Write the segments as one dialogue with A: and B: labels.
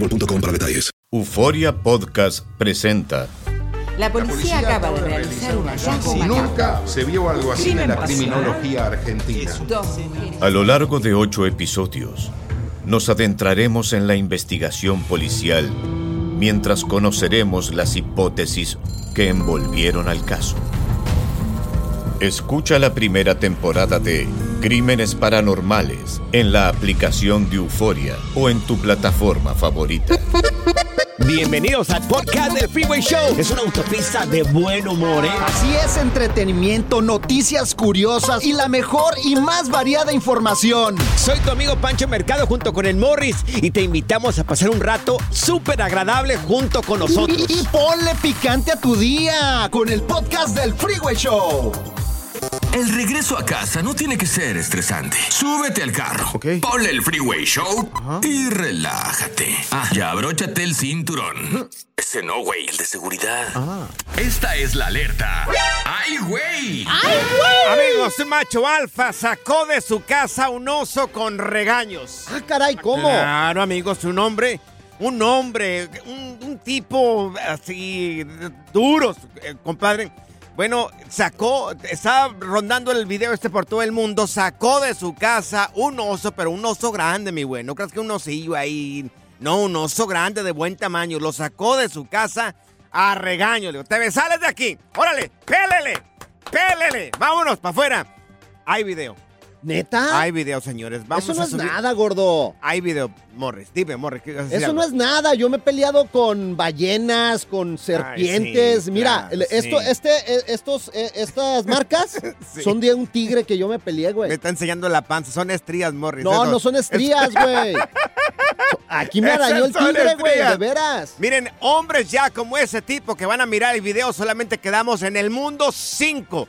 A: boostmobile.com para detalles.
B: Euforia Podcast presenta
C: La policía acaba de realizar un hallazgo
D: Si nunca se vio algo así en la
C: pasional.
D: criminología argentina.
B: A lo largo de ocho episodios, nos adentraremos en la investigación policial mientras conoceremos las hipótesis que envolvieron al caso. Escucha la primera temporada de Crímenes Paranormales en la aplicación de Euforia o en tu plataforma favorita.
E: Bienvenidos al podcast del Freeway Show. Es una autopista de buen humor, ¿eh?
F: Así es, entretenimiento, noticias curiosas y la mejor y más variada información.
E: Soy tu amigo Pancho Mercado junto con el Morris y te invitamos a pasar un rato súper agradable junto con nosotros.
F: Y, y ponle picante a tu día con el podcast del Freeway Show.
G: El regreso a casa no tiene que ser estresante. Súbete al carro, ponle el Freeway Show y relájate. Ah, ya abróchate el cinturón. Ese no, güey, el de seguridad. Esta es la alerta. ¡Ay, güey!
E: Amigos, un macho alfa sacó de su casa un oso con regaños.
F: Ah, caray, ¿cómo?
E: Claro, amigos, un hombre, un hombre, un, un tipo así duro, eh, compadre. Bueno, sacó, estaba rondando el video este por todo el mundo, sacó de su casa un oso, pero un oso grande, mi güey. No creas que un osillo ahí. No, un oso grande de buen tamaño. Lo sacó de su casa a regaño. Le digo, te me sales de aquí. Órale, pélele, pélele. Vámonos para afuera. Hay video.
F: ¿Neta?
E: Hay video, señores. Vamos
F: Eso no
E: a
F: es
E: subir-
F: nada, gordo.
E: Hay video, Morris. Dime, Morris. ¿qué vas a decir
F: Eso
E: algo?
F: no es nada. Yo me he peleado con ballenas, con serpientes.
E: sí,
F: Mira,
E: claro,
F: esto,
E: sí.
F: este, eh, estos, eh, estas marcas
E: Sí.
F: son de un tigre que yo me peleé,
E: Me
F: güey.
E: está enseñando la panza. Son estrías, Morris.
F: No,
E: Eso-
F: no son estrías, güey. Aquí me arañó el tigre, güey, de veras.
E: Miren, hombres ya como ese tipo que van a mirar el video, solamente quedamos en el mundo cinco.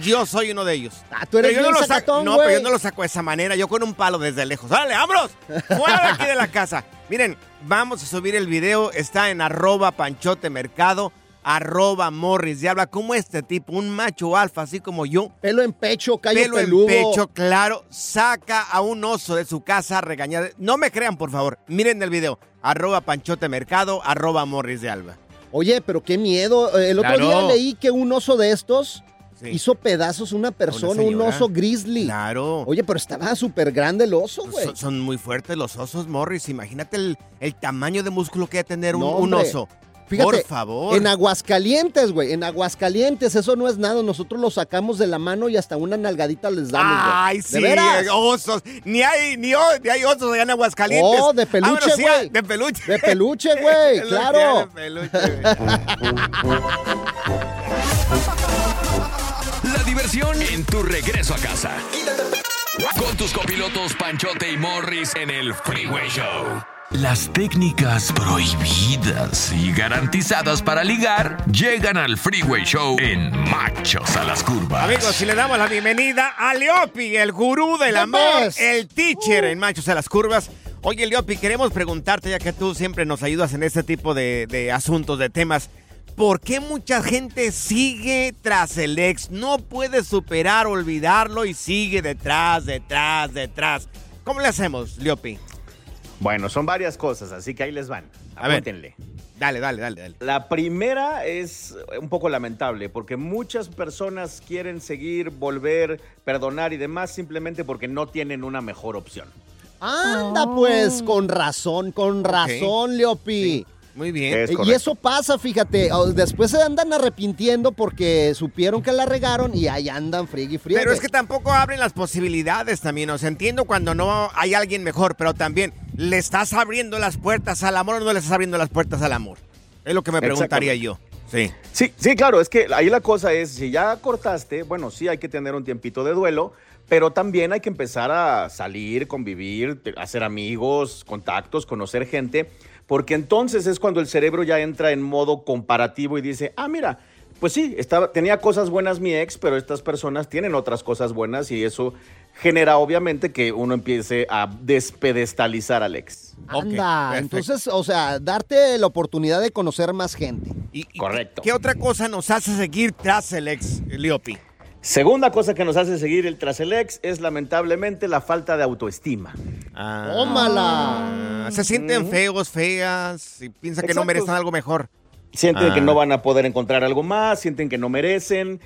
E: Yo soy uno de ellos.
F: Ah, tú eres
E: Pero yo no lo saco,
F: sacatón,
E: no, pero yo no lo saco de esa manera, yo con un palo desde lejos. ¡Dale, vámonos! ¡Fuera de aquí de la casa! Miren, vamos a subir el video, está en arroba panchote mercado, arroba morris diabla, como este tipo, un macho alfa, así como yo.
F: Pelo en pecho, callo
E: Pelo
F: peludo.
E: en pecho, claro, saca a un oso de su casa a regañar. No me crean, por favor, miren el video, arroba panchote mercado, arroba morris de alba.
F: Oye, pero qué miedo. El otro
E: Claro.
F: día leí que un oso de estos
E: Sí.
F: hizo pedazos una persona, un oso grizzly.
E: Claro.
F: Oye, pero estaba súper grande el oso, güey.
E: Son, son muy fuertes los osos, Morris. Imagínate el, el tamaño de músculo que debe tener un,
F: No,
E: un oso.
F: Fíjate,
E: Por favor.
F: En Aguascalientes, güey. En Aguascalientes, eso no es nada. Nosotros lo sacamos de la mano y hasta una nalgadita les damos, güey.
E: Ay,
F: ¿De
E: sí,
F: veras?
E: osos. Ni hay, ni, ni hay osos allá en Aguascalientes.
F: Oh, de peluche,
E: Vámonos, sí,
F: güey.
E: De peluche.
F: De peluche, güey, claro.
E: de peluche,
G: en tu regreso a casa. Con tus copilotos Panchote y Morris en el Freeway Show. Las técnicas prohibidas y garantizadas para ligar llegan al Freeway Show en Machos a las Curvas.
E: Amigos, si le damos la bienvenida a Leopi, el gurú del amor, el teacher en Machos a las Curvas. Oye, Leopi, queremos preguntarte, ya que tú siempre nos ayudas en este tipo de, de asuntos, de temas. ¿Por qué mucha gente sigue tras el ex? No puede superar, olvidarlo y sigue detrás, detrás, detrás. ¿Cómo le hacemos, Leopi?
H: Bueno, son varias cosas, así que ahí les van.
E: A ver.
H: Apúntenle.
E: Dale, dale, dale, dale.
H: La primera es un poco lamentable porque muchas personas quieren seguir, volver, perdonar y demás simplemente porque no tienen una mejor opción.
F: Anda, pues, con razón, con razón, Leopi.
E: Muy bien.
H: Es
F: y eso pasa, fíjate. Después se andan arrepintiendo porque supieron que la regaron y ahí andan friegue y friegue.
E: Pero es que tampoco abren las posibilidades también. O sea, entiendo cuando no hay alguien mejor, pero también, ¿le estás abriendo las puertas al amor o no le estás abriendo las puertas al amor? Es lo que me preguntaría yo. Sí.
H: Sí, sí, claro, es que ahí la cosa es, si ya cortaste, bueno, sí hay que tener un tiempito de duelo, pero también hay que empezar a salir, convivir, hacer amigos, contactos, conocer gente, porque entonces es cuando el cerebro ya entra en modo comparativo y dice, ah, mira, pues sí, estaba, tenía cosas buenas mi ex, pero estas personas tienen otras cosas buenas y eso genera obviamente que uno empiece a despedestalizar al ex.
F: Anda, entonces, o sea, darte la oportunidad de conocer más gente.
H: Correcto.
E: ¿Qué otra cosa nos hace seguir tras el ex, Leopi?
H: Segunda cosa que nos hace seguir el tras el ex es lamentablemente la falta de autoestima.
F: ¡Tómala!
E: Ah, Se sienten feos, feas, y piensan que no merecen algo mejor.
H: Sienten
E: Ah.
H: que no van a poder encontrar algo más, sienten que no merecen.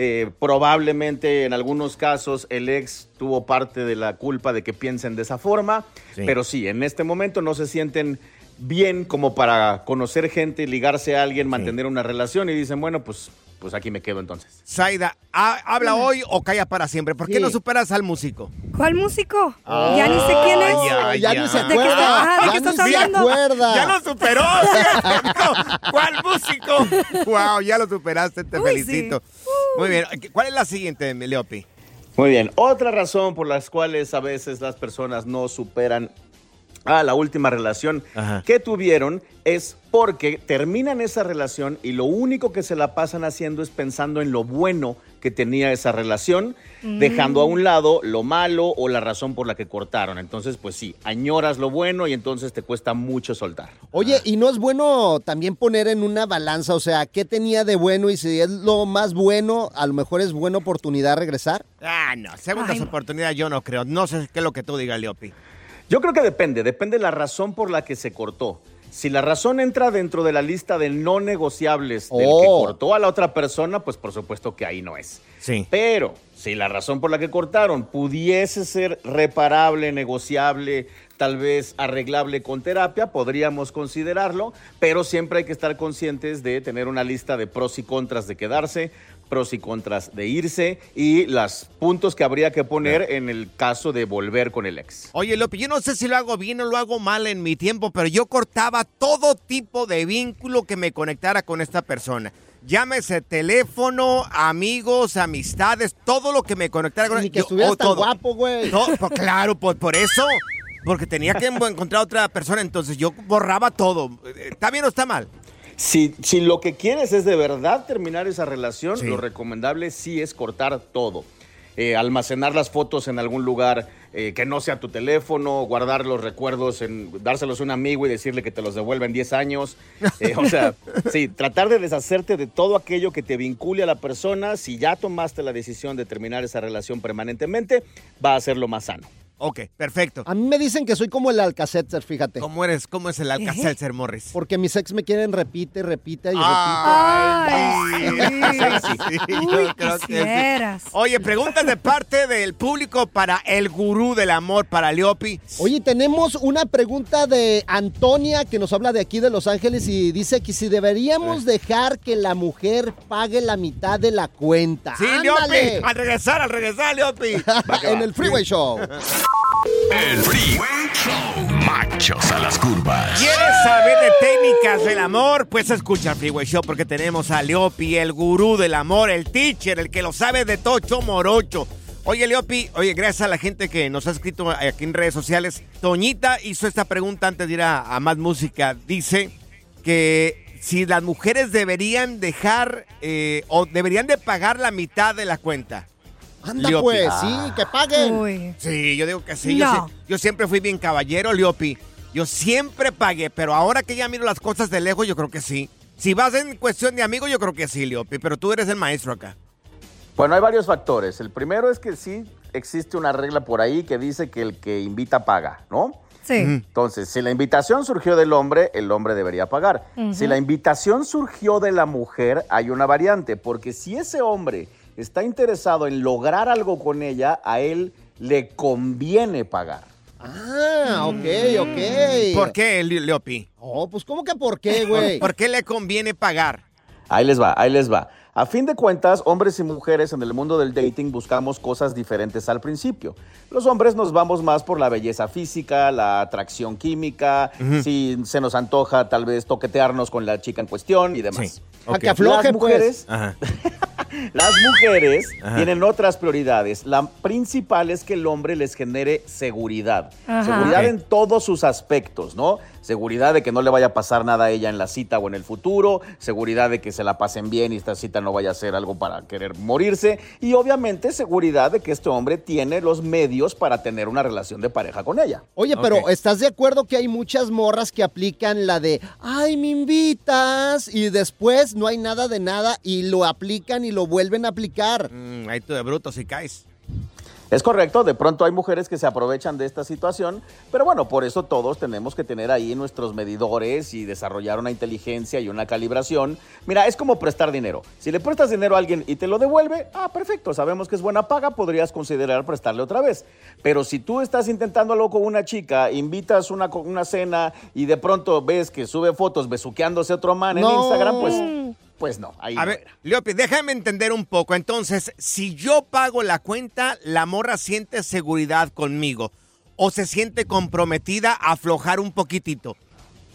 H: eh, probablemente en algunos casos el ex tuvo parte de la culpa de que piensen de esa forma,
E: Sí.
H: pero sí, en este momento no se sienten bien como para conocer gente, ligarse a alguien, mantener una relación y dicen, bueno, pues, pues aquí me quedo entonces.
E: Zaida, ¿ha- ¿habla hoy o calla para siempre? ¿Por qué
H: Sí.
E: no superas al músico?
I: ¿Cuál músico?
E: Ah.
I: ya ni sé quién es.
E: Ya ni se
I: ¿De qué
E: acuerda.
I: ¿de
E: Ya
I: qué
E: ni
I: estás
E: se
I: hablando?
F: acuerda.
E: ¡Ya lo superó! ¿Cuál músico? ¡Wow! Ya lo superaste, te
H: Uy,
E: felicito. Muy bien. ¿Cuál es la siguiente, Leopi?
H: Muy bien, otra razón por las cuales a veces las personas no superan a la última relación que tuvieron es porque terminan esa relación y lo único que se la pasan haciendo es pensando en lo bueno que tenía esa relación,
J: Mm.
H: dejando a un lado lo malo o la razón por la que cortaron. Entonces, pues sí, añoras lo bueno y entonces te cuesta mucho soltar.
F: Oye, ¿y no es bueno también poner en una balanza, o sea, qué tenía de bueno y si es lo más bueno, a lo mejor es buena oportunidad regresar?
E: Ah, no. Segundas oportunidades yo no creo. No sé qué es lo que tú digas, Leopi.
H: Yo creo que depende, depende de la razón por la que se cortó. Si la razón entra dentro de la lista de no negociables del que
F: Oh.
H: cortó a la otra persona, pues por supuesto que ahí no es.
E: Sí.
H: Pero si la razón por la que cortaron pudiese ser reparable, negociable, tal vez arreglable con terapia, podríamos considerarlo, pero siempre hay que estar conscientes de tener una lista de pros y contras de quedarse, pros y contras de irse y los puntos que habría que poner en el caso de volver con el ex.
E: Oye, Leopi, yo no sé si lo hago bien o lo hago mal en mi tiempo, pero yo cortaba todo tipo de vínculo que me conectara con esta persona. Llámese teléfono, amigos, amistades, todo lo que me conectara con
F: Ni que estuvieras
E: oh,
F: tan
E: todo.
F: guapo, güey.
E: No, pues claro, por, por eso. Porque tenía que encontrar otra persona, entonces yo borraba todo. ¿Está bien o está mal?
H: Si, si lo que quieres es de verdad terminar esa relación, lo recomendable sí es cortar todo. Eh, almacenar las fotos en algún lugar eh, que no sea tu teléfono, guardar los recuerdos, en, dárselos a un amigo y decirle que te los devuelva en 10 años. Eh, o sea, sí, tratar de deshacerte de todo aquello que te vincule a la persona. Si ya tomaste la decisión de terminar esa relación permanentemente, va a ser lo más sano.
E: Ok, perfecto.
F: A mí me dicen que soy como el Alcacetzer, fíjate.
E: ¿Cómo eres? ¿Cómo es el Alka-Seltzer, Morris?
F: Porque mis ex me quieren repite, repite y
E: Ay,
F: repite.
E: Oye, preguntas de parte del público para el gurú del amor, para Leopi.
F: Oye, tenemos una pregunta de Antonia que nos habla de aquí de Los Ángeles y dice que si deberíamos dejar que la mujer pague la mitad de la cuenta.
E: Sí,
F: ¡Ándale!
E: Leopi. Al regresar, al regresar, Leopi.
F: en el Freeway Show.
G: El Freeway Show. Machos a las curvas.
E: ¿Quieres saber de técnicas del amor? Pues escucha el Freeway Show porque tenemos a Leopi, el gurú del amor, el teacher, el que lo sabe de tocho morocho. Oye, Leopi, oye, gracias a la gente que nos ha escrito aquí en redes sociales. Toñita hizo esta pregunta antes de ir a, más música. Dice que si las mujeres deberían dejar eh, o deberían de pagar la mitad de la cuenta.
F: Anda
E: Liopi.
F: pues, sí, que paguen.
I: Uy.
E: Sí, yo digo que sí. Yo,
I: No.
E: sí- yo siempre fui bien caballero, Liopi. Yo siempre pagué, pero ahora que ya miro las cosas de lejos, yo creo que sí. Si vas en cuestión de amigos, yo creo que sí, Liopi, pero tú eres el maestro acá.
H: Bueno, hay varios factores. El primero es que sí existe una regla por ahí que dice que el que invita paga, ¿no?
I: Sí.
H: Entonces, si la invitación surgió del hombre, el hombre debería pagar. Si la invitación surgió de la mujer, hay una variante, porque si ese hombre está interesado en lograr algo con ella, a él le conviene pagar.
F: Ah, ok, ok.
E: Mm. ¿Por qué, Liopi?
F: Oh, pues ¿cómo que por qué, güey?
E: ¿Por qué le conviene pagar?
H: Ahí les va, ahí les va. A fin de cuentas, hombres y mujeres en el mundo del dating buscamos cosas diferentes al principio. Los hombres nos vamos más por la belleza física, la atracción química, si se nos antoja tal vez toquetearnos con la chica en cuestión y demás.
E: Sí,
F: A que afloje,
H: Las mujeres,
F: pues.
E: Ajá.
H: las mujeres
E: Ajá.
H: tienen otras prioridades. La principal es que el hombre les genere seguridad.
I: Ajá.
H: Seguridad en todos sus aspectos, ¿no? Seguridad de que no le vaya a pasar nada a ella en la cita o en el futuro. Seguridad de que se la pasen bien y esta cita no vaya a ser algo para querer morirse. Y obviamente seguridad de que este hombre tiene los medios para tener una relación de pareja con ella.
F: Oye, pero. ¿estás de acuerdo que hay muchas morras que aplican la de, ay, me invitas? Y después no hay nada de nada y lo aplican y lo vuelven a aplicar.
E: Mm, ahí tú de bruto si caes.
H: Es correcto, de pronto hay mujeres que se aprovechan de esta situación, pero bueno, por eso todos tenemos que tener ahí nuestros medidores y desarrollar una inteligencia y una calibración. Mira, es como prestar dinero. Si le prestas dinero a alguien y te lo devuelve, ah, perfecto, sabemos que es buena paga, podrías considerar prestarle otra vez. Pero si tú estás intentando algo con una chica, invitas una, una cena y de pronto ves que sube fotos besuqueándose a otro man en
F: No.
H: Instagram, pues, pues no. Ahí
E: A
H: no
E: ver,
H: era.
E: Liopi, déjame entender un poco. Entonces, si yo pago la cuenta, la morra siente seguridad conmigo o se siente comprometida a aflojar un poquitito.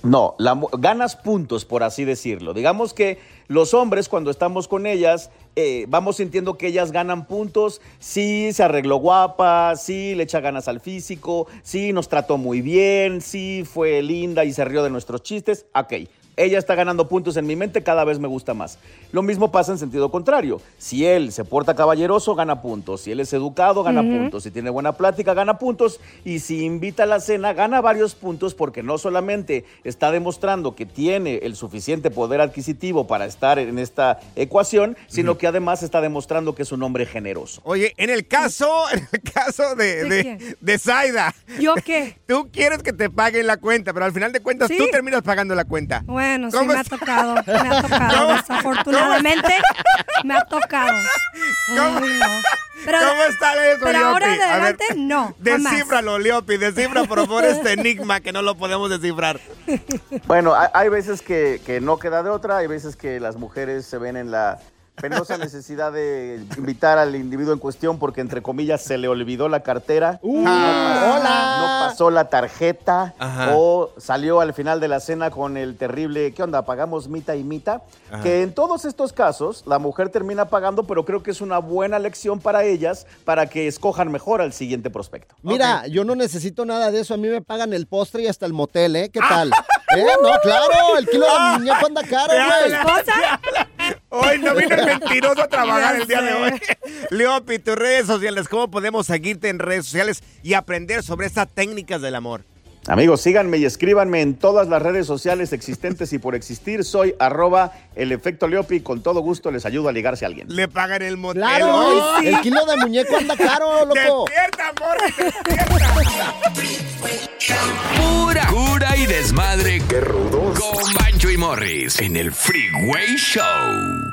H: No, la ganas puntos, por así decirlo. Digamos que los hombres, cuando estamos con ellas, eh, vamos sintiendo que ellas ganan puntos. Sí, se arregló guapa, sí, le echa ganas al físico, sí, nos trató muy bien, sí, fue linda y se rió de nuestros chistes. Ok, ella está ganando puntos en mi mente, cada vez me gusta más. Lo mismo pasa en sentido contrario. Si él se porta caballeroso, gana puntos. Si él es educado, gana puntos. Si tiene buena plática, gana puntos. Y si invita a la cena, gana varios puntos porque no solamente está demostrando que tiene el suficiente poder adquisitivo para estar en esta ecuación, sino que además está demostrando que es un hombre generoso.
E: Oye, en el caso, en el caso de,
I: ¿De
E: de,
I: quién?
E: de Zaida,
I: ¿Yo qué?
E: tú quieres que te paguen la cuenta, pero al final de cuentas
I: Sí.
E: tú terminas pagando la cuenta.
I: Bueno, sí
E: ¿Cómo
I: me ha tocado, me ha tocado, desafortunadamente me ha tocado.
E: ¿Cómo?
I: Ay, no. Pero,
E: ¿Cómo está eso,
I: pero ahora de
E: A ver,
I: adelante, no, jamás.
E: Descífralo, Liopi, descifra por favor este enigma que no lo podemos descifrar.
H: Bueno, hay, hay veces que, que no queda de otra, hay veces que las mujeres se ven en la penosa necesidad de invitar al individuo en cuestión porque, entre comillas, se le olvidó la cartera.
F: Uh,
E: Ah.
F: hola.
H: No pasó la tarjeta
E: Ajá.
H: o salió al final de la cena con el terrible, ¿qué onda? ¿Pagamos mitad y mitad?
E: Ajá.
H: Que en todos estos casos la mujer termina pagando, pero creo que es una buena lección para ellas para que escojan mejor al siguiente prospecto.
F: Mira, yo no necesito nada de eso. A mí me pagan el postre y hasta el motel, ¿eh? ¿Qué tal? ¿Eh? No, claro, el kilo de muñeco anda caro, güey.
E: habla. Hoy no vino el mentiroso a trabajar el día de hoy. Leopi, tus redes sociales, ¿cómo podemos seguirte en redes sociales y aprender sobre estas técnicas del amor?
H: Amigos, síganme y escríbanme en todas las redes sociales existentes y por existir. Soy arroba el efecto Leopi. Con todo gusto les ayudo a ligarse a alguien.
E: Le pagan el motel.
F: Claro,
E: ¡Ay!
F: el kilo de muñeco anda caro, loco.
E: ¡Despierta, amor!
G: Pura cura y desmadre. Qué rudos. Con Bancho y Morris en el Freeway Show.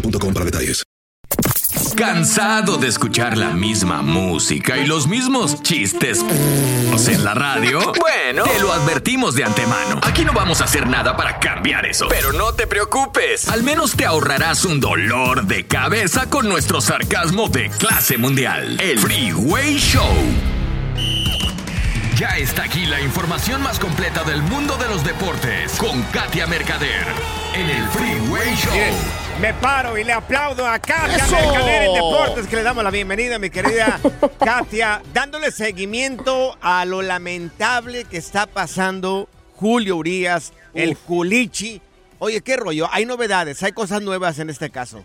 A: boostmobile.com para detalles.
G: ¿Cansado de escuchar la misma música y los mismos chistes en la radio? Bueno, te lo advertimos de antemano. Aquí no vamos a hacer nada para cambiar eso. Pero no te preocupes. Al menos te ahorrarás un dolor de cabeza con nuestro sarcasmo de clase mundial. El Freeway Show. Ya está aquí la información más completa del mundo de los deportes con Katia Mercader en el Freeway Show.
E: Me paro y le aplaudo a Katia
G: ¡Eso!
E: Mercader en Deportes, que le damos la bienvenida, mi querida Katia, dándole seguimiento a lo lamentable que está pasando Julio Urias, el Culichi. Oye, qué rollo, hay novedades, hay cosas nuevas en este caso.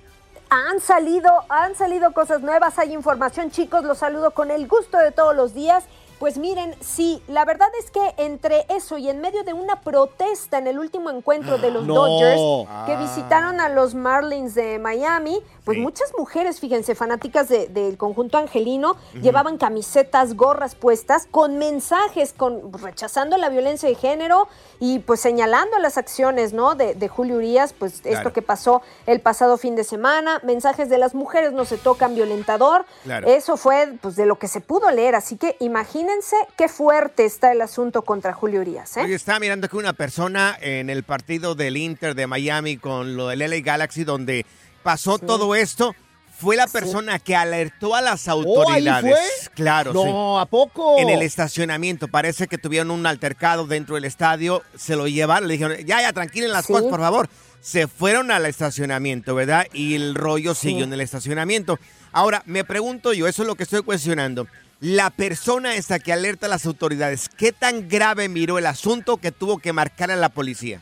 K: Han salido, han salido cosas nuevas, hay información, chicos, los saludo con el gusto de todos los días. Pues miren, sí, la verdad es que entre eso y en medio de una protesta en el último encuentro de los
L: No.
K: Dodgers que
L: Ah.
K: visitaron a los Marlins de Miami, pues muchas mujeres, fíjense, fanáticas de- del conjunto angelino, llevaban camisetas, gorras puestas con mensajes, con rechazando la violencia de género y pues señalando las acciones, ¿no? De, de Julio Urias, pues esto que pasó el pasado fin de semana, mensajes de las mujeres no se tocan, violentador.
E: Claro.
K: Eso fue pues de lo que se pudo leer, así que imagínense qué fuerte está el asunto contra Julio Urias, ¿eh?
E: Oye, estaba mirando que una persona en el partido del Inter de Miami con lo del LA Galaxy, donde pasó todo esto, fue la persona que alertó a las autoridades.
F: fue?
E: Claro,
F: No,
E: sí.
F: ¿a poco?
E: En el estacionamiento. Parece que tuvieron un altercado dentro del estadio. Se lo llevaron. Le dijeron, ya, ya, tranquilen las cosas, por favor. Se fueron al estacionamiento, ¿verdad? Y el rollo siguió en el estacionamiento. Ahora, me pregunto yo, eso es lo que estoy cuestionando. La persona esta que alerta a las autoridades, ¿qué tan grave miró el asunto que tuvo que marcar a la policía?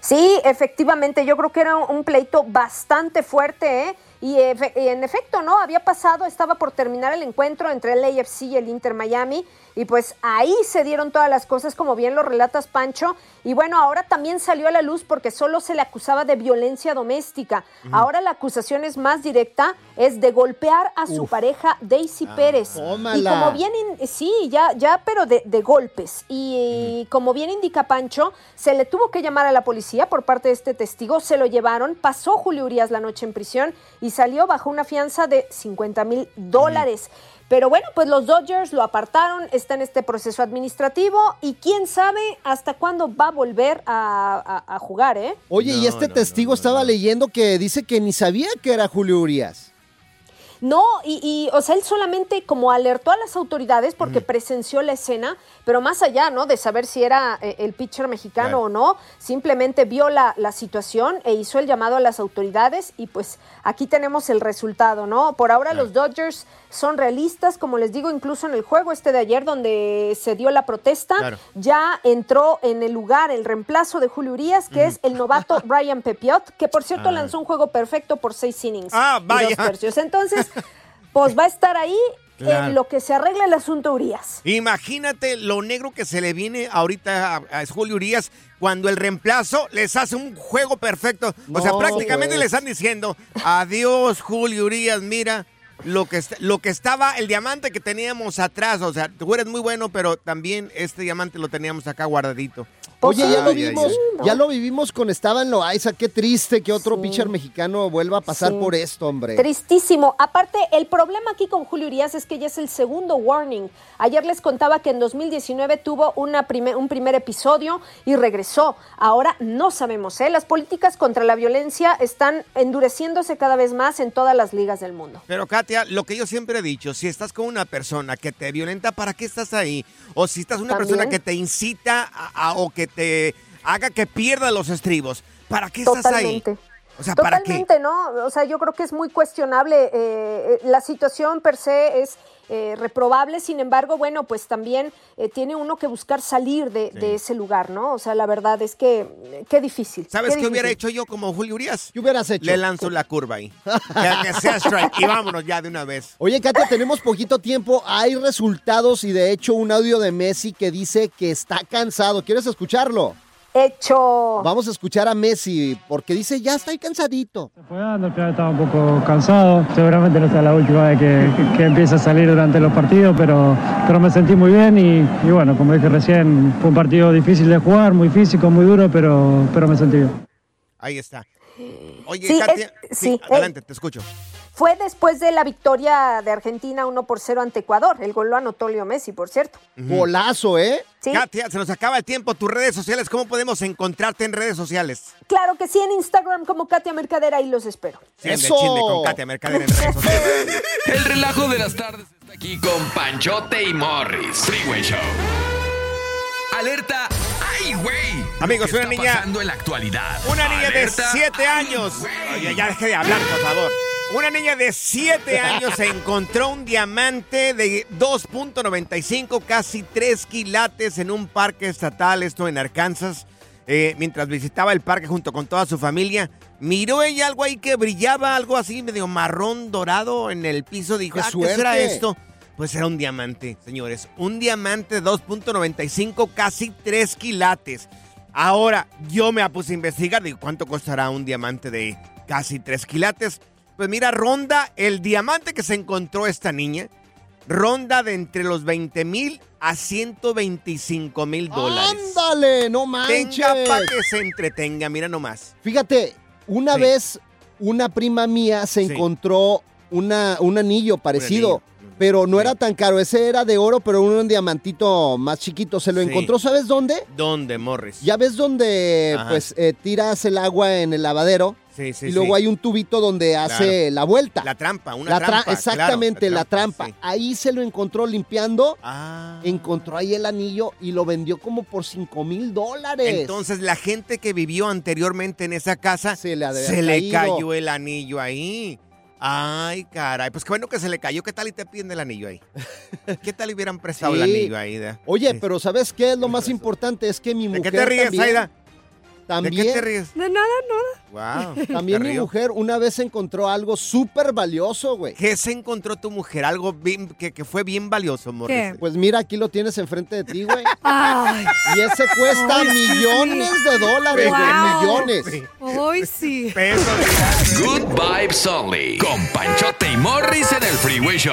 K: Sí, efectivamente, yo creo que era un pleito bastante fuerte, ¿eh? Y en efecto, ¿no? Había pasado, estaba por terminar el encuentro entre el AFC y el Inter Miami, y pues ahí se dieron todas las cosas, como bien lo relatas, Pancho. Y bueno, ahora también salió a la luz porque solo se le acusaba de violencia doméstica. Ahora la acusación es más directa, es de golpear a su
L: Uf.
K: pareja Daisy Pérez. Y como bien, in- sí, ya, ya, pero de, de golpes. Y como bien indica Pancho, se le tuvo que llamar a la policía por parte de este testigo, se lo llevaron, pasó Julio Urias la noche en prisión y salió bajo una fianza de 50 mil dólares. Pero bueno, pues los Dodgers lo apartaron, está en este proceso administrativo y quién sabe hasta cuándo va a volver a, a- a jugar, ¿eh?
F: Oye, y este testigo estaba leyendo que dice que ni sabía que era Julio Urias.
K: No, y, y, o sea, él solamente como alertó a las autoridades porque presenció la escena, pero más allá, ¿no? De saber si era eh, el pitcher mexicano
L: Claro.
K: o no, simplemente vio la, la situación e hizo el llamado a las autoridades y pues aquí tenemos el resultado, ¿no? Por ahora los Dodgers son realistas, como les digo, incluso en el juego este de ayer donde se dio la protesta,
L: Claro.
K: ya entró en el lugar el reemplazo de Julio Urias, que es el novato Brian Pepiot, que por cierto
E: Ah.
K: lanzó un juego perfecto por seis innings
E: Ah,
K: y
E: vaya.
K: dos tercios. Entonces, pues va a estar ahí
E: Claro.
K: en lo que se arregla el asunto Urias.
E: Imagínate lo negro que se le viene ahorita a, a Julio Urias cuando el reemplazo les hace un juego perfecto. o sea, prácticamente
F: pues.
E: le están diciendo, adiós Julio Urias, mira lo que, lo que estaba, el diamante que teníamos atrás. O sea, tú eres muy bueno, pero también este diamante lo teníamos acá guardadito.
F: Oye, ya lo vimos,
E: ay.
F: ya lo vivimos con Esteban Loaiza. Qué triste que otro pitcher mexicano vuelva a pasar
K: Sí.
F: por esto, hombre.
K: Tristísimo. Aparte, el problema aquí con Julio Urias es que ya es el segundo warning. Ayer les contaba que en 2019 tuvo una prime- un primer episodio y regresó. Ahora no sabemos, ¿eh? Las políticas contra la violencia están endureciéndose cada vez más en todas las ligas del mundo.
E: Pero Katia, lo que yo siempre he dicho, si estás con una persona que te violenta, ¿para qué estás ahí? O si estás una persona que te incita a- a- o que te haga que pierda los estribos, ¿para qué estás ahí?
K: Totalmente.
E: O sea, ¿para qué?
K: Totalmente, ¿no? O sea, yo creo que es muy cuestionable. eh, la situación per se es eh, reprobable, sin embargo, bueno, pues también eh, tiene uno que buscar salir de, de ese lugar, ¿no? O sea, la verdad es que eh, qué difícil.
E: ¿Sabes qué,
K: qué
E: hubiera hecho yo como Julio Urias?
F: ¿Qué hubieras hecho?
E: Le lanzo la curva ahí. que, que sea strike. Y vámonos ya de una vez.
F: Oye, Katia, tenemos poquito tiempo. Hay resultados y de hecho un audio de Messi que dice que está cansado. ¿Quieres escucharlo?
K: Hecho.
F: Vamos a escuchar a Messi porque dice, ya estoy cansadito.
L: Jugando, al final estaba un poco cansado. Seguramente no sea la última vez que, que, que empiece a salir durante los partidos, pero, pero me sentí muy bien y, y bueno, como dije recién, fue un partido difícil de jugar, muy físico, muy duro, pero, pero me sentí bien.
E: Ahí está. Oye,
K: Sí,
E: Katia.
K: es-
E: sí,
K: sí,
E: adelante, te escucho.
K: Fue después de la victoria de Argentina 1 por 0 ante Ecuador. El gol lo anotó Leo Messi, por cierto.
F: Golazo, ¿eh?
K: Sí.
E: Katia, se nos acaba el tiempo. Tus redes sociales, ¿cómo podemos encontrarte en redes sociales?
K: Claro que sí, en Instagram como Katia Mercader, ahí los espero.
E: El chisme con Katia Mercader en redes sociales.
G: El relajo de las tardes está aquí con Panchote y Morris. Freeway Show. Alerta. ¡Ay, güey!
E: Amigos, una niña-
G: pasando en la actualidad.
E: Una niña de
G: Alerta.
E: 7 años. Oye, ya deje de hablar, por favor. Una niña de 7 años se encontró un diamante de 2.95, casi 3 quilates en un parque estatal, esto en Arkansas. Eh, mientras visitaba el parque junto con toda su familia, miró ella algo ahí que brillaba, algo así medio marrón dorado en el piso. Dijo,
F: ¡Qué
E: "Ah, ¿qué será esto? Pues era un diamante, señores. Un diamante de 2.95, casi 3 quilates. Ahora, yo me puse a investigar, digo, ¿cuánto costará un diamante de casi 3 quilates? Pues mira, ronda el diamante que se encontró esta niña, ronda de entre los 20 mil a 125 mil dólares.
F: ¡Ándale! ¡No manches!
E: Tenga para que se entretenga, mira nomás.
F: Fíjate, una
E: Sí.
F: vez una prima mía se
E: Sí.
F: encontró una, un anillo parecido. Pero no era tan caro, ese era de oro, pero un diamantito más chiquito. Se lo
E: Sí.
F: encontró, ¿sabes dónde?
E: ¿Dónde, Morris?
F: Ya ves donde
E: Ajá.
F: pues eh, tiras el agua en el lavadero
E: Sí, sí,
F: y luego hay un tubito donde hace
E: Claro.
F: la vuelta.
E: La trampa, una
F: La tra-
E: trampa.
F: exactamente,
E: claro,
F: la trampa. Ahí se lo encontró limpiando.
E: Ah.
F: Encontró ahí el anillo y lo vendió como por 5 mil dólares.
E: Entonces la gente que vivió anteriormente en esa casa se
F: le,
E: se le cayó el anillo ahí. Ay, caray. Pues qué bueno que se le cayó. ¿Qué tal y te piden el anillo ahí? ¿Qué tal hubieran prestado el anillo ahí? de-
F: Oye, pero ¿sabes qué es lo más importante? Es que mi
E: ¿De
F: mujer
E: qué te ríes,
F: también,
E: Aida?
F: También,
E: ¿De qué te ríes?
I: De nada, nada.
E: Wow.
F: También mi mujer una vez encontró algo súper valioso, güey.
E: ¿Qué se encontró tu mujer? Algo bien- que, que fue bien valioso, Morris.
F: Pues mira, aquí lo tienes enfrente de ti, güey.
I: Ay.
F: Y ese cuesta
I: Ay, sí.
F: millones de dólares, güey. Millones.
I: Hoy sí.
G: Good vibes only. Con Panchote y Morris en el Freeway Show.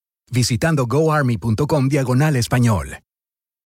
M: visitando goarmy.com diagonal español.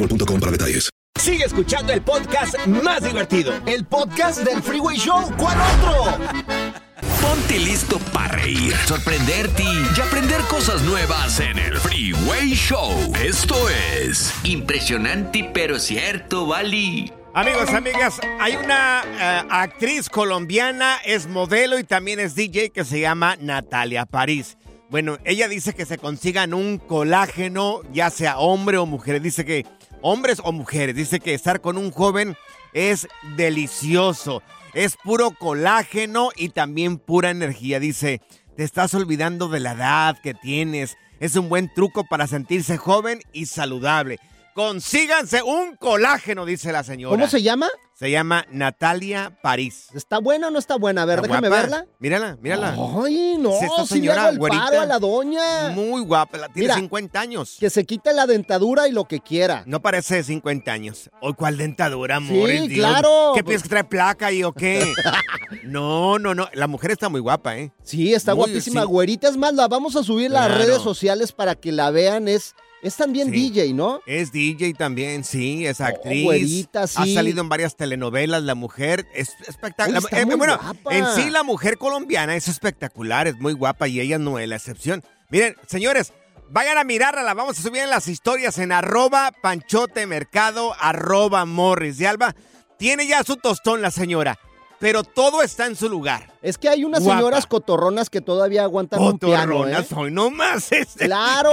A: boostmobile.com para detalles.
N: Sigue escuchando el podcast más divertido.
F: El podcast del Freeway Show. ¿Cuál otro?
G: Ponte listo para reír, sorprenderte y aprender cosas nuevas en el Freeway Show. Esto es
O: Impresionante pero cierto, Bali.
E: Amigos, amigas, hay una eh, actriz colombiana, es modelo y también es DJ que se llama Natalia París. Bueno, ella dice que se consigan un colágeno, ya sea hombre o mujer. Dice que hombres o mujeres, dice que estar con un joven es delicioso. Es puro colágeno y también pura energía. Dice, te estás olvidando de la edad que tienes. Es un buen truco para sentirse joven y saludable. Consíganse un colágeno, dice la señora.
F: ¿Cómo se llama?
E: Se llama Natalia París.
F: ¿Está buena o no está buena? A ver,
E: ¿Está
F: déjame
E: guapa?
F: verla.
E: Mírala, mírala.
F: Ay, no,
E: Sí, esta
F: sí le
E: señora
F: hago el
E: güerita.
F: paro a la doña.
E: Muy guapa, la- tiene
F: Mira,
E: 50 años.
F: Que se quite la dentadura y lo que quiera.
E: No parece de 50 años. ¿O cuál dentadura,
F: Sí,
E: amor? Dios.
F: claro.
E: ¿Qué piensas que trae placa y o qué? no, no, no. La mujer está muy guapa, ¿eh?
F: Sí, está
E: Muy-
F: guapísima,
E: sí.
F: güerita. Es más, la vamos a subir a las redes sociales para que la vean. Es, es también
E: Sí.
F: DJ, ¿no?
E: Es DJ también, sí, es actriz.
F: güerita,
E: Ha
F: sí.
E: salido en varias telenovelas, la mujer es espectacular.
F: Muy
E: bueno,
F: guapa.
E: en sí la mujer colombiana es espectacular, es muy guapa y ella no es la excepción. Miren, señores, vayan a mirarla, la vamos a subir en las historias en arroba panchote mercado, arroba morris de alba. Tiene ya su tostón la señora, pero todo está en su lugar.
F: Es que hay unas
E: Guapa.
F: señoras cotorronas que todavía aguantan un piano, ¿eh?
E: Cotorronas, hoy no más. este,
F: Claro,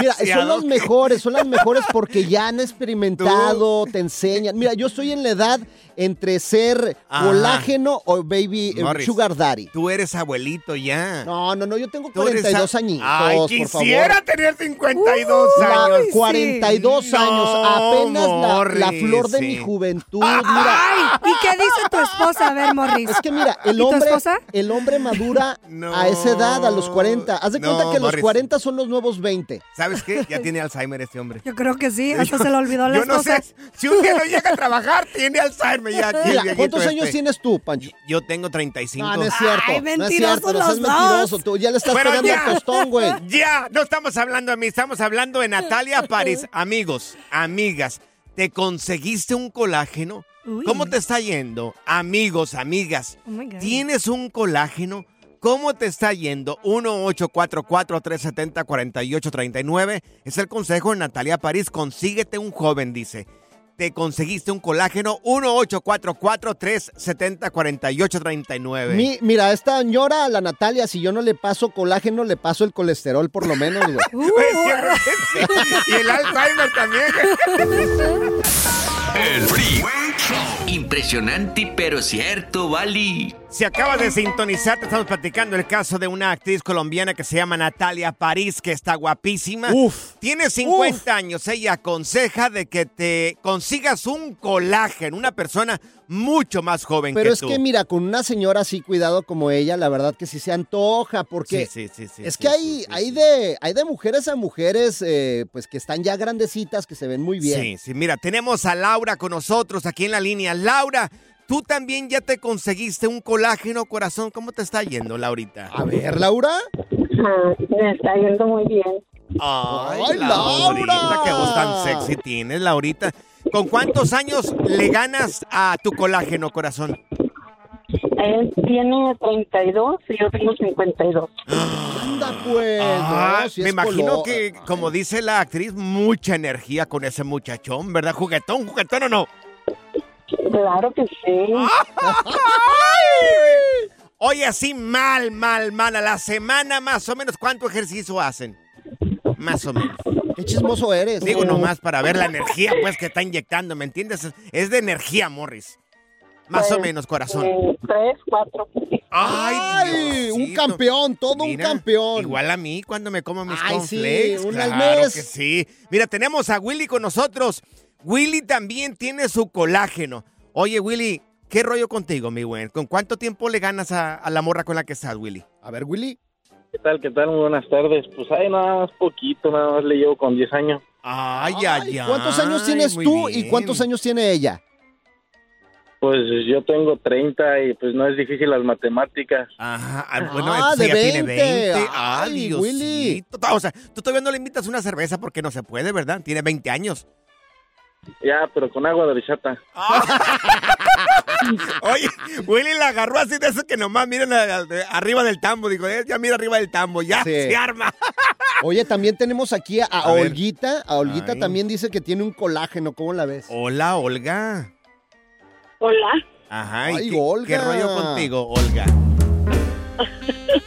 F: mira, son las
E: que-
F: mejores, son las mejores porque ya han experimentado, te enseñan. Mira, yo estoy en la edad entre ser
E: Ajá.
F: colágeno o baby eh,
E: Morris,
F: sugar daddy.
E: Tú eres abuelito ya.
F: No, no, no, yo tengo
E: Tú eres
F: 42
E: a-
F: añitos,
E: Ay,
F: por
E: quisiera
F: favor.
E: tener 52
F: La-
E: años.
F: 42
E: No,
F: años, apenas la, la flor de
E: sí.
F: mi juventud. Mira,
I: Ay, ¿y qué dice tu esposa? A ver, Morris.
F: es que mira, el
I: ¿Y tu
F: hombre,
I: esposa?
F: el hombre madura a esa edad, a los 40. Haz de
E: No,
F: cuenta que los
E: Morris.
F: 40 son los nuevos 20.
E: ¿Sabes qué? Ya tiene Alzheimer este hombre.
I: Yo creo que sí, hasta se le olvidó la
E: Yo no sé, si un día no llega a trabajar, tiene Alzheimer ya aquí el
F: Mira, ¿cuántos años
E: este.
F: tienes tú, Pancho?
E: Yo tengo 35.
F: No, no es cierto.
I: Ay,
F: no es cierto, no seas
I: los dos.
F: mentiroso. Tú ya le estás
E: Bueno,
F: pegando
E: ya.
F: al tostón, güey.
E: Ya, no estamos hablando a mí, estamos hablando de Natalia París. Amigos, amigas, ¿te conseguiste un colágeno?
I: Uy.
E: ¿Cómo te está yendo? Amigos, amigas,
I: Oh.
E: ¿tienes un colágeno? ¿Cómo te está yendo? 1-844-370-4839 es el consejo de Natalia París. Consíguete un joven, dice. ¿Te conseguiste un colágeno? 1-844-370-4839.
F: Mi- mira, esta señora, la Natalia, si yo no le paso colágeno, le paso el colesterol por lo menos.
I: Uh.
E: Y el Alzheimer también.
G: El Freeway. Impresionante, pero cierto, Bali.
E: Si acabas de sintonizar, te estamos platicando el caso de una actriz colombiana que se llama Natalia París, que está guapísima.
F: Uf.
E: Tiene 50 años. Ella aconseja de que te consigas un colágeno, una persona mucho más joven
F: Pero
E: que
F: es
E: tú.
F: que mira, con una señora así cuidado como ella, la verdad que sí se antoja, porque
E: Sí, sí, sí,
F: es que
E: sí,
F: hay,
E: sí,
F: hay de, hay de mujeres a mujeres, eh, pues que están ya grandecitas, que se ven muy bien.
E: Sí, sí, mira, tenemos a Laura con nosotros aquí en la línea. Laura, tú también ya te conseguiste un colágeno, corazón. ¿Cómo te está yendo, Laurita?
F: A ver, Laura.
O: me está yendo muy bien.
E: Ay,
F: ¡Ay,
E: Laurita,
F: Laura!
E: qué voz tan sexy tienes, Laurita. ¿Con cuántos años le ganas a tu colágeno, corazón?
O: Él tiene 32 y yo tengo 52.
F: Anda pues.
E: Ah,
F: no, si
E: me imagino
F: color.
E: que, como dice la actriz, mucha energía con ese muchachón, ¿verdad? ¿Juguetón, juguetón o no?
O: Claro que sí.
E: Oye, así mal, mal, mal. A la semana más o menos, ¿cuánto ejercicio hacen? Más o menos.
F: Qué chismoso eres.
E: Digo nomás para ver la energía, pues, que está inyectando, ¿me entiendes? Es- de energía, Morris. Más o
O: Pues,
E: menos, corazón.
O: eh, tres, cuatro.
E: Ay,
F: Ay, un campeón, todo
E: Mira,
F: un campeón.
E: Igual a mí cuando me como mis
F: Ay, sí,
E: cornflakes.
F: una al
E: claro
F: mes.
E: que sí. Mira, tenemos a Willy con nosotros. Willy también tiene su colágeno. Oye, Willy, ¿qué rollo contigo, mi buen? ¿Con cuánto tiempo le ganas a, a la morra con la que estás, Willy?
F: A ver, Willy.
P: ¿Qué tal? ¿Qué tal? Muy buenas tardes. Pues hay nada más poquito, nada más le llevo con 10 años.
E: Ay, ay, ay.
F: ¿Cuántos años tienes tú y cuántos años tiene ella?
P: Pues yo tengo 30 y pues no es difícil las matemáticas.
E: Ajá, ah, bueno,
F: Ah,
E: entonces
F: de
E: ella tiene
F: 20.
E: 20.
F: Ay,
E: Ay,
F: Willy.
E: O sea, tú todavía no le invitas una cerveza porque no se puede, ¿verdad? Tiene 20 años.
P: Ya, pero con agua de horchata.
E: Oye, Willy la agarró así de eso que nomás miren a- a- arriba del tambo. Digo, eh, ya mira arriba del tambo, ya
F: Sí.
E: se arma.
F: Oye, también tenemos aquí a,
E: A.
F: Olguita. A Olguita
E: Ay.
F: también dice que tiene un colágeno. ¿Cómo la ves?
E: Hola, Olga.
O: Hola.
E: Ajá, ¿y
F: Ay,
E: qué,
F: Olga.
E: qué rollo contigo, Olga?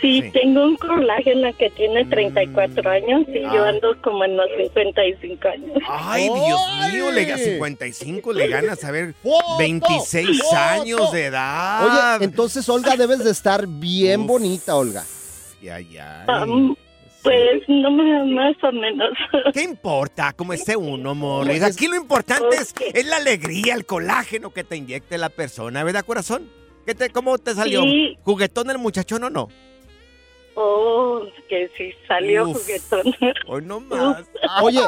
O: Sí, tengo un colágeno que tiene 34 años y yo
E: Ah.
O: ando como en los 55 años.
E: Ay, Dios mío, le, a 55 le ganas, a ver, 26
F: ¡Foto!
E: años de edad.
F: Oye, entonces, Olga, debes de estar bien bonita, Olga.
E: Ya, ya.
O: Pues no más, más o menos.
E: ¿Qué importa cómo esté uno, Morris? Aquí lo importante es, es la alegría, el colágeno que te inyecte la persona, ¿verdad, corazón? ¿Qué te, ¿Cómo te salió?
O: Sí.
E: ¿Juguetón el muchachón o no?
O: Oh, que sí, salió
E: Uf.
O: juguetón.
E: Hoy no más.
F: Oye,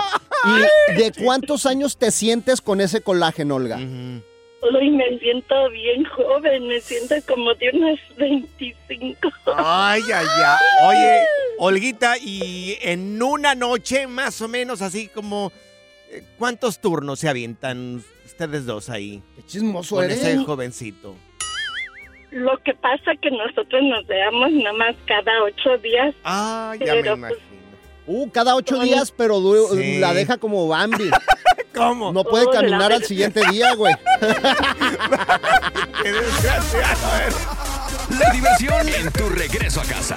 F: ¿y de cuántos años te sientes con ese colágeno, Olga?
O: Hoy me siento bien joven, me siento como de unos 25.
E: Ay, ay, ay. Oye, Olguita, y en una noche, más o menos así como, eh, ¿cuántos turnos se avientan ustedes dos ahí?
F: Qué chismoso
E: Con
F: eres.
E: ese jovencito.
O: Lo que pasa que nosotros nos veamos nada más cada ocho días.
E: Ah, ya me
O: pero,
E: imagino.
F: Uh, cada ocho días, pero
E: Sí.
F: la deja como Bambi.
E: ¿Cómo?
F: No puede
O: Oh,
F: caminar
O: la-
F: al siguiente día, güey.
E: ¡Qué desgraciado!
G: La diversión en tu regreso a casa.